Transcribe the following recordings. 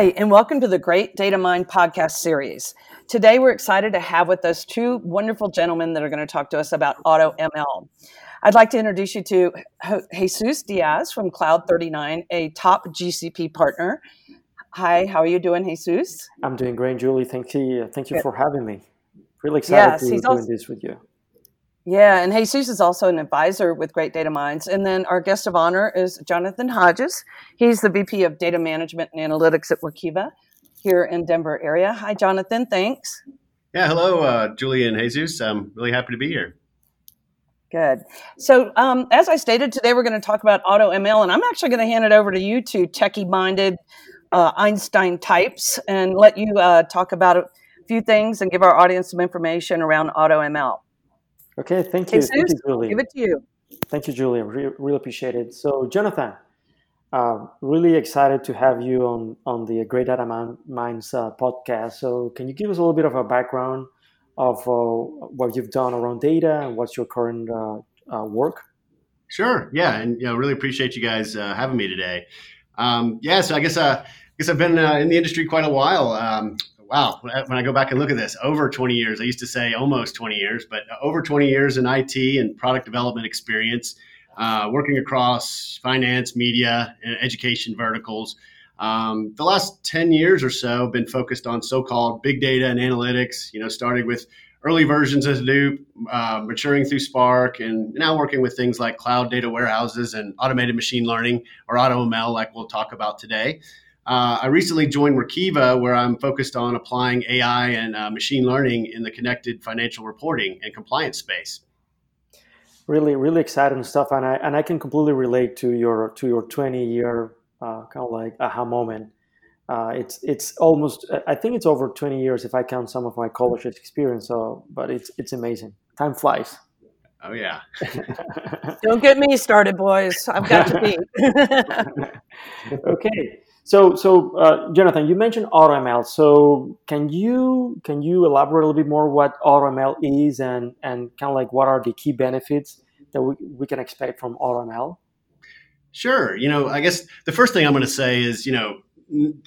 Hi, and welcome to the Great Data Mind podcast series. Today, we're excited to have with us two wonderful gentlemen that are going to talk to us about Auto ML. I'd like to introduce you to Jesus Diaz from Cloud39, a top GCP partner. Hi, how are you doing, Jesus? I'm doing great, Julie. Thank you. Thank you Good. for having me. Really excited yes, to be doing this with you. Yeah, and Jesus is also an advisor with Great Data Minds. And then our guest of honor is Jonathan Hodges. He's the VP of Data Management and Analytics at Workiva here in Denver area. Hi, Jonathan. Thanks. Yeah, hello, uh, Julie and Jesus. I'm really happy to be here. Good. So, um, as I stated, today we're going to talk about auto ML, and I'm actually going to hand it over to you two techie minded uh, Einstein types and let you uh, talk about a few things and give our audience some information around auto ML. Okay, thank you. thank you, Julie. Give it to you. Thank you, Julie. Re- really appreciate it. So, Jonathan, uh, really excited to have you on on the Great Data Minds uh, podcast. So, can you give us a little bit of a background of uh, what you've done around data and what's your current uh, uh, work? Sure. Yeah, and you know, really appreciate you guys uh, having me today. Um, yeah, so I guess I guess I've been in the industry quite a while. Um, wow, when I, go back and look at this, over 20 years. I used to say almost 20 years, but over 20 years in IT and product development experience, uh, working across finance, media, and education verticals. Um, the last 10 years or so have been focused on so-called big data and analytics, you know, starting with early versions of Hadoop, uh, maturing through Spark, and now working with things like cloud data warehouses and automated machine learning or AutoML, like we'll talk about today. Uh, I recently joined Workiva, where I'm focused on applying AI and uh, machine learning in the connected financial reporting and compliance space. Really, really exciting stuff, and I and I can completely relate to your to your 20 year uh, kind of like aha moment. Uh, it's it's almost I think it's over 20 years if I count some of my college experience. So, but it's it's amazing. Time flies. Oh yeah. Don't get me started, boys. I've got to be. okay. So, so uh, Jonathan, you mentioned AutoML. So, can you can you elaborate a little bit more what AutoML is and and kind of like what are the key benefits that we, we can expect from AutoML? Sure. You know, I guess the first thing I'm going to say is, you know,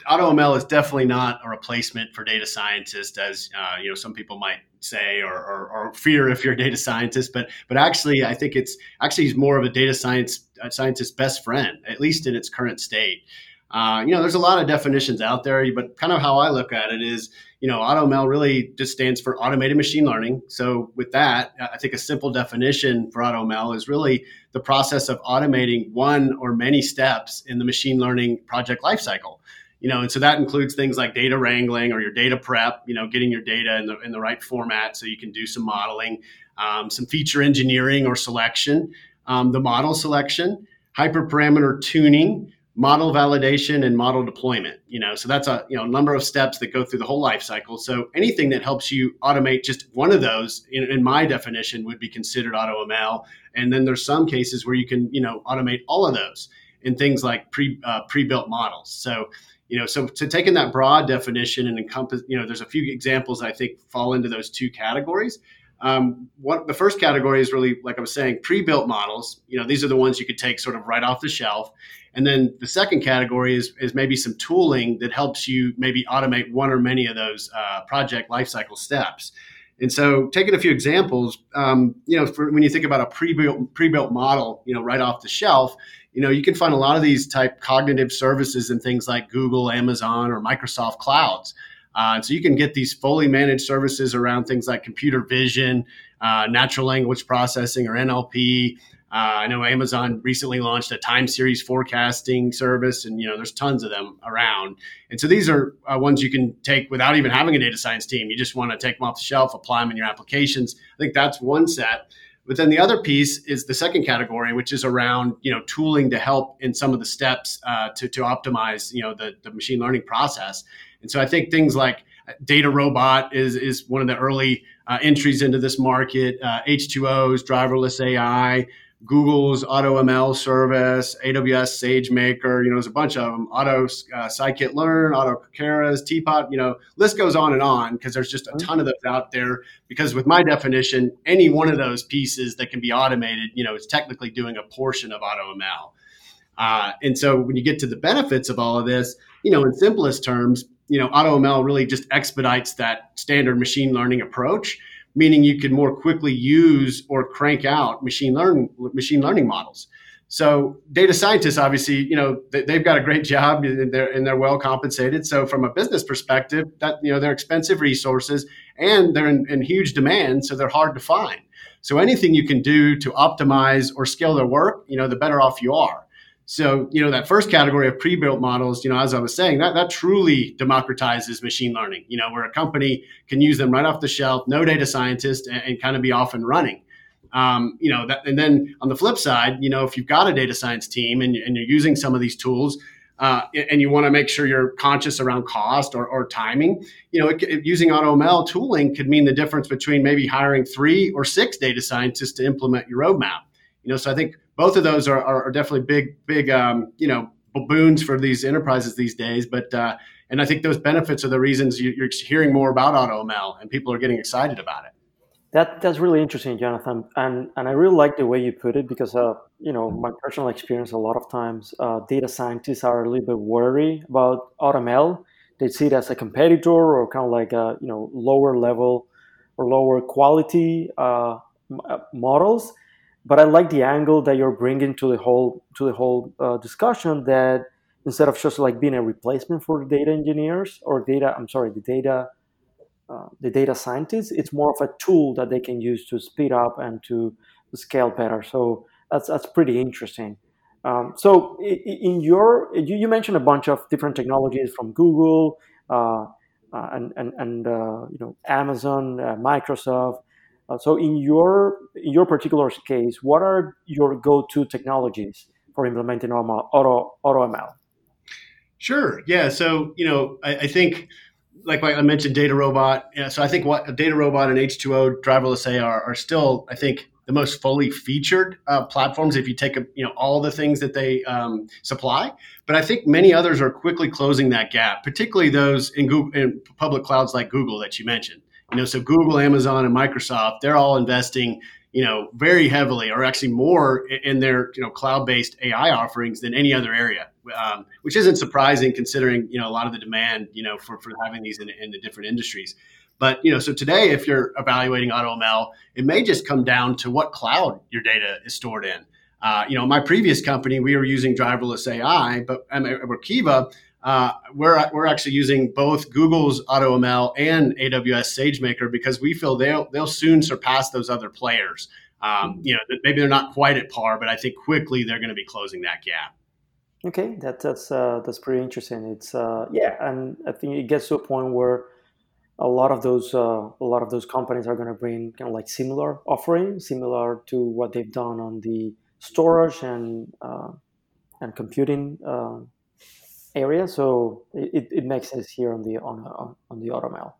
AutoML is definitely not a replacement for data scientists, as uh, you know some people might say or, or, or, fear if you're a data scientist. But but actually, I think it's actually more of a data science scientist's best friend, at least in its current state. Uh, you know, there's a lot of definitions out there, but kind of how I look at it is, you know, AutoML really just stands for automated machine learning. So with that, I think a simple definition for AutoML is really the process of automating one or many steps in the machine learning project lifecycle. You know, and so that includes things like data wrangling or your data prep. You know, getting your data in the in the right format so you can do some modeling, um, some feature engineering or selection, um, the model selection, hyperparameter tuning model validation and model deployment you know? So that's a you know number of steps that go through the whole life cycle. So anything that helps you automate just one of those in, in my definition would be considered automl and then there's some cases where you can you know automate all of those in things like pre uh, pre-built models. So you know so to taking that broad definition and encompass you know there's a few examples i think fall into those two categories um, what the first category is really, like I was saying, pre-built models. You know, these are the ones you could take sort of right off the shelf. And then the second category is, is maybe some tooling that helps you maybe automate one or many of those uh, project lifecycle steps. And so, taking a few examples, um, you know, for, when you think about a pre-built pre-built model, you know, right off the shelf, you know, you can find a lot of these type cognitive services in things like Google, Amazon, or Microsoft clouds. Uh, so you can get these fully managed services around things like computer vision, uh, natural language processing, or NLP, uh, I know Amazon recently launched a time series forecasting service, and you know there's tons of them around. And so these are uh, ones you can take without even having a data science team. You just want to take them off the shelf, apply them in your applications. I think that's one set. But then the other piece is the second category, which is around you know tooling to help in some of the steps uh, to to optimize you know the the machine learning process. And so I think things like DataRobot is is one of the early uh, entries into this market. Uh, H2O's driverless AI, Google's AutoML service, AWS SageMaker, you know, there's a bunch of them, Auto uh, Scikit-learn, Auto Keras, TPOT, you know, list goes on and on because there's just a ton of those out there. Because with my definition, any one of those pieces that can be automated, you know, is technically doing a portion of AutoML. Uh, and so when you get to the benefits of all of this, you know, in simplest terms, you know, AutoML really just expedites that standard machine learning approach, meaning you can more quickly use or crank out machine learning machine learning models. So data scientists, obviously, you know, they've got a great job and they're, and they're well compensated. So from a business perspective, that you know they're expensive resources and they're in, in huge demand, so they're hard to find. So anything you can do to optimize or scale their work, you know, the better off you are. So, you know, that first category of pre-built models, you know, as I was saying, that, that truly democratizes machine learning, you know, where a company can use them right off the shelf, no data scientist, and, and kind of be off and running. Um, you know, that, and then on the flip side, you know, if you've got a data science team and, and you're using some of these tools, uh, and you want to make sure you're conscious around cost or, or timing, you know, it, it, using AutoML tooling could mean the difference between maybe hiring three or six data scientists to implement your roadmap. You know, so I think both of those are, are, are definitely big, big, um, you know, boons for these enterprises these days. But uh, and I think those benefits are the reasons you, are hearing more about AutoML and people are getting excited about it. That that's really interesting, Jonathan, and and I really like the way you put it because uh, you know my personal experience. A lot of times, uh, data scientists are a little bit worried about AutoML. They see it as a competitor or kind of like a you know lower level or lower quality uh, uh models but I like the angle that you're bringing to the whole to the whole uh, discussion. That instead of just like being a replacement for data engineers or data, I'm sorry, the data uh, the data scientists, it's more of a tool that they can use to speed up and to scale better. So that's that's pretty interesting. Um, so in your you, you, mentioned a bunch of different technologies from Google uh, uh and and, and uh, you know Amazon, uh, Microsoft. Uh, so in your in your particular case, what are your go-to technologies for implementing auto auto, AutoML? Sure. Yeah. So you know, I, I think like I mentioned, DataRobot. Yeah, so I think what DataRobot and H2O driverless are, are still, I think, the most fully featured uh, platforms if you take a, you know all the things that they um, supply. But I think many others are quickly closing that gap, particularly those in Google in public clouds like Google that you mentioned. You know, so Google, Amazon, and Microsoft, they're all investing, you know, very heavily, or actually more in their, you know, cloud-based AI offerings than any other area, um, which isn't surprising considering, you know, a lot of the demand, you know, for, for having these in, in the different industries. But you know, so today, if you're evaluating AutoML, it may just come down to what cloud your data is stored in. Uh, you know, my previous company, we were using driverless AI, but at Workiva, uh, we're, we're actually using both Google's AutoML and AWS SageMaker because we feel they'll, they'll soon surpass those other players. Um, you know, maybe they're not quite at par, but I think quickly they're going to be closing that gap. Okay, that, that's uh, that's pretty interesting. It's uh, yeah, and I think it gets to a point where a lot of those uh, a lot of those companies are going to bring kind of like similar offering, similar to what they've done on the storage and uh, and computing uh, area. So it, it makes sense here on the on, on, the AutoML.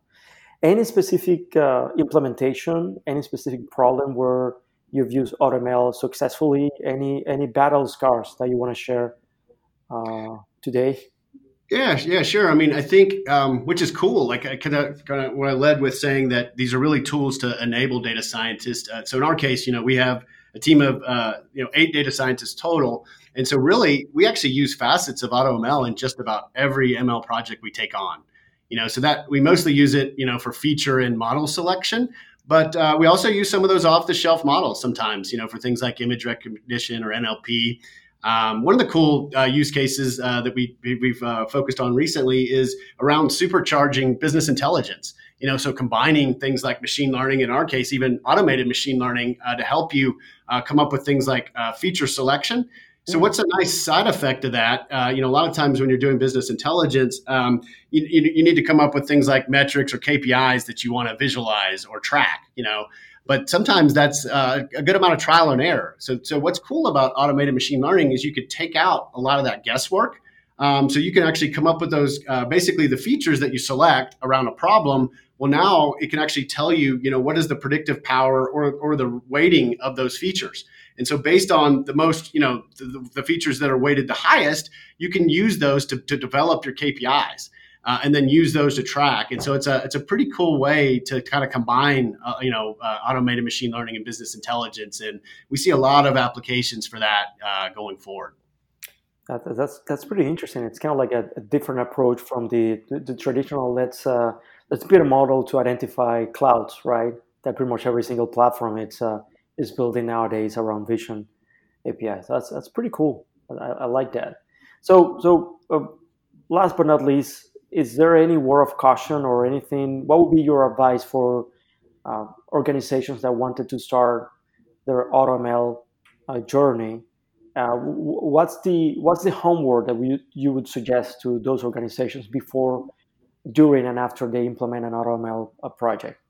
Any specific uh, implementation, any specific problem where you've used AutoML successfully? Any any battle scars that you want to share uh, today? Yeah, yeah, sure. I mean, I think um, which is cool. Like I kind of kind of what I led with saying that these are really tools to enable data scientists. Uh, so in our case, you know, we have a team of uh, you know eight data scientists total and so, really, we actually use facets of AutoML in just about every ML project we take on. You know, so that we mostly use it, you know, for feature and model selection, but uh, we also use some of those off-the-shelf models sometimes, you know, for things like image recognition or NLP. Um, one of the cool uh, use cases uh, that we, we've uh, focused on recently is around supercharging business intelligence. You know, so combining things like machine learning, in our case, even automated machine learning, uh, to help you uh, come up with things like uh, feature selection so what's a nice side effect of that? Uh, you know, a lot of times when you're doing business intelligence, um, you, you, you, need to come up with things like metrics or KPIs that you want to visualize or track. You know, but sometimes that's uh, a good amount of trial and error. So, so what's cool about automated machine learning is you could take out a lot of that guesswork. Um, so you can actually come up with those uh, basically the features that you select around a problem. Well, now it can actually tell you, you know, what is the predictive power or, or the weighting of those features. And so, based on the most, you know, the, the features that are weighted the highest, you can use those to, to develop your KPIs. Uh, and then use those to track. And so it's a it's a pretty cool way to kind of combine uh, you know uh, automated machine learning and business intelligence, and we see a lot of applications for that uh, going forward. That, that's that's pretty interesting. It's kind of like a, a different approach from the the, the traditional let's uh, let's build a model to identify clouds, right? That pretty much every single platform it's uh, is building nowadays around Vision APIs. That's that's pretty cool. I, I like that. So so uh, last but not least, is there any word of caution or anything? What would be your advice for uh, organizations that wanted to start their AutoML uh, journey? Uh, what's the what's the homework that we, you would suggest to those organizations before, during, and after they implement an AutoML uh, project?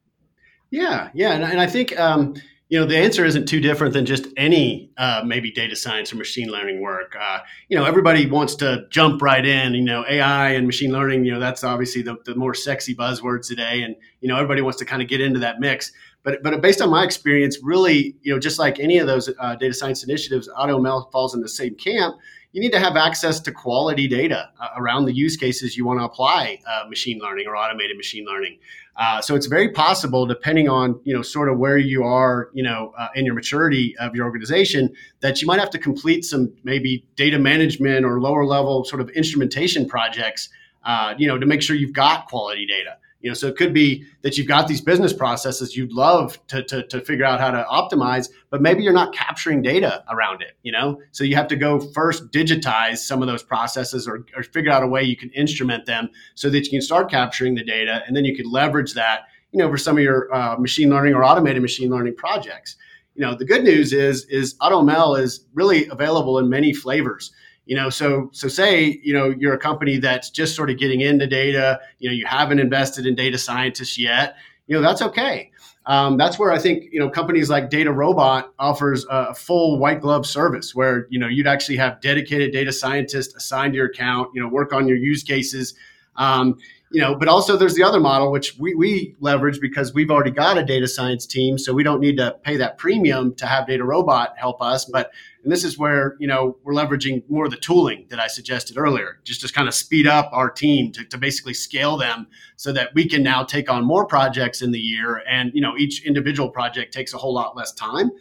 Yeah, yeah, and, and I think um, you know the answer isn't too different than just any uh, maybe data science or machine learning work. Uh, you know everybody wants to jump right in you know ai and machine learning you know that's obviously the, the more sexy buzzwords today and you know everybody wants to kind of get into that mix. But but based on my experience really you know just like any of those uh, data science initiatives automl falls in the same camp. You need to have access to quality data uh, around the use cases you want to apply uh, machine learning or automated machine learning. Uh, so it's very possible, depending on you know sort of where you are, you know, uh, in your maturity of your organization, that you might have to complete some maybe data management or lower level sort of instrumentation projects, uh, you know, to make sure you've got quality data. You know, so it could be that you've got these business processes you'd love to, to, to figure out how to optimize, but maybe you're not capturing data around it, you know? So you have to go first digitize some of those processes or, or figure out a way you can instrument them so that you can start capturing the data and then you can leverage that, you know, for some of your uh, machine learning or automated machine learning projects. You know, the good news is, is AutoML is really available in many flavors you know so so say you know you're a company that's just sort of getting into data you know you haven't invested in data scientists yet you know that's okay. Um, that's where i think you know companies like DataRobot offers a full white glove service where you know you'd actually have dedicated data scientists assigned to your account you know work on your use cases. Um, you know, but also there's the other model which we, we leverage because we've already got a data science team, so we don't need to pay that premium to have DataRobot help us. But and this is where you know we're leveraging more of the tooling that I suggested earlier, just to kind of speed up our team to, to basically scale them so that we can now take on more projects in the year, and you know each individual project takes a whole lot less time.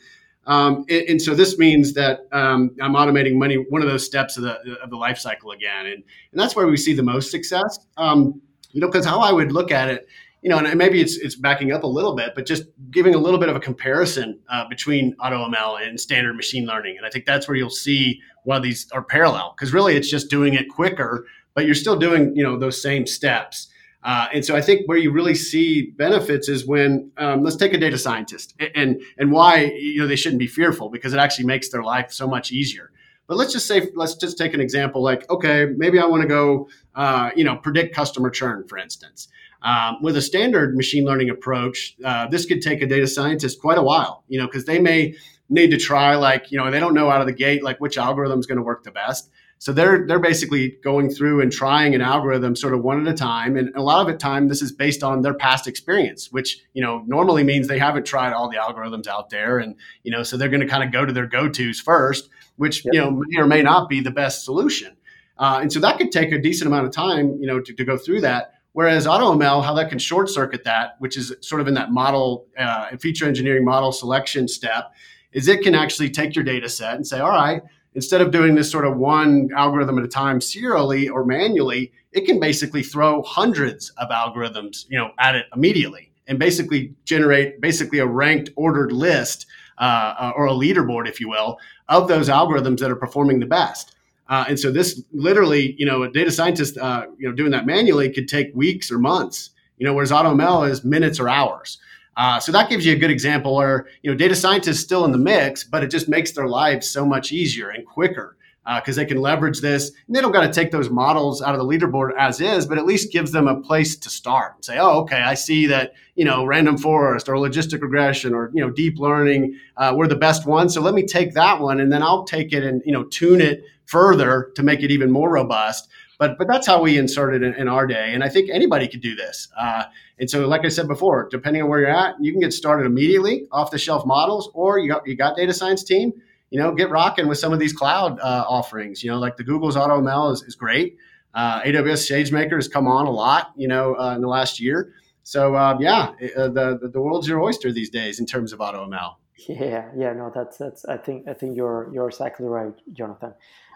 Um, and, and, so this means that um, I'm automating money, one of those steps of the, of the life cycle again. And, and that's where we see the most success. Um, you know, because how I would look at it, you know, and maybe it's it's backing up a little bit, but just giving a little bit of a comparison uh, between AutoML and standard machine learning, and I think that's where you'll see why these are parallel, because really it's just doing it quicker, but you're still doing you know those same steps. Uh, and so I think where you really see benefits is when um, let's take a data scientist and and why you know they shouldn't be fearful because it actually makes their life so much easier. But let's just say, let's just take an example like, okay, maybe I want to go, uh, you know, predict customer churn, for instance. Um, with a standard machine learning approach, uh, this could take a data scientist quite a while, you know, because they may need to try like, you know, they don't know out of the gate like which algorithm is going to work the best. So they're they're basically going through and trying an algorithm sort of one at a time, and a lot of the time this is based on their past experience, which you know normally means they haven't tried all the algorithms out there, and you know so they're going to kind of go to their go tos first, which yep. you know may or may not be the best solution. Uh, and so that could take a decent amount of time, you know, to, to go through that. Whereas AutoML, how that can short circuit that, which is sort of in that model uh, feature engineering model selection step, is it can actually take your data set and say, all right, instead of doing this sort of one algorithm at a time serially or manually, it can basically throw hundreds of algorithms, you know, at it immediately and basically generate basically a ranked ordered list uh, or a leaderboard, if you will, of those algorithms that are performing the best. Uh, and so this literally, you know, a data scientist, uh, you know, doing that manually could take weeks or months, you know, whereas AutoML is minutes or hours. Uh, so that gives you a good example where, you know, data scientists still in the mix, but it just makes their lives so much easier and quicker because uh, they can leverage this. And they don't got to take those models out of the leaderboard as is, but at least gives them a place to start and say, oh, okay, I see that, you know, random forest or logistic regression or, you know, deep learning uh, were the best ones. So let me take that one and then I'll take it and, you know, tune it further to make it even more robust. But, but that's how we insert it in, in our day. And I think anybody could do this. Uh, and so, like I said before, depending on where you're at, you can get started immediately off the shelf models, or you got, you got data science team you know, get rocking with some of these cloud uh, offerings. You know, like the Google's AutoML is, is great. Uh, AWS SageMaker has come on a lot, you know, uh, in the last year. So uh, yeah, uh, the the world's your oyster these days in terms of AutoML. Yeah, yeah, no, that's that's. I think I think you're you're exactly right, Jonathan.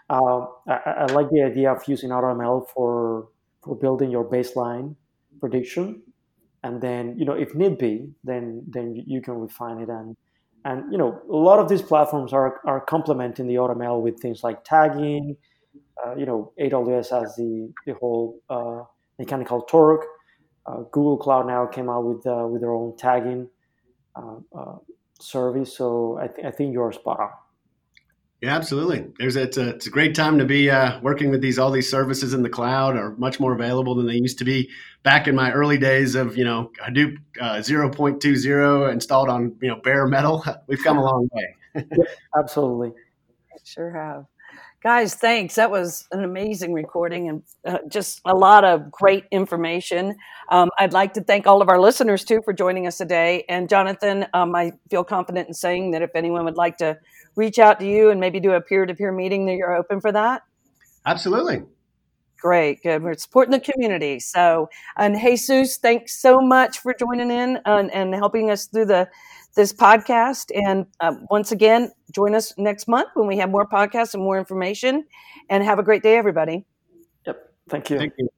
Uh, I, I, like the idea of using AutoML for for building your baseline prediction, and then you know if need be, then then you can refine it and and you know a lot of these platforms are are complementing the AutoML with things like tagging. Uh, you know, AWS has the the whole uh, mechanical turk. Uh, Google Cloud now came out with uh, with their own tagging uh, uh, service. So I, th- I think you're spot on. Yeah, absolutely. There's a, it's a, it's a great time to be uh, working with these all these services in the cloud are much more available than they used to be back in my early days of you know Hadoop uh, 0.20 installed on you know bare metal. We've come a long way. absolutely, sure have. Guys, thanks. That was an amazing recording and uh, just a lot of great information. Um, I'd like to thank all of our listeners too for joining us today. And Jonathan, um, I feel confident in saying that if anyone would like to reach out to you and maybe do a peer to peer meeting that you're open for that? Absolutely. Great, good. We're supporting the community. So, and Jesus, thanks so much for joining in and, and helping us through the this podcast. And uh, once again, join us next month when we have more podcasts and more information. And have a great day, everybody. Yep. Thank you. Thank you.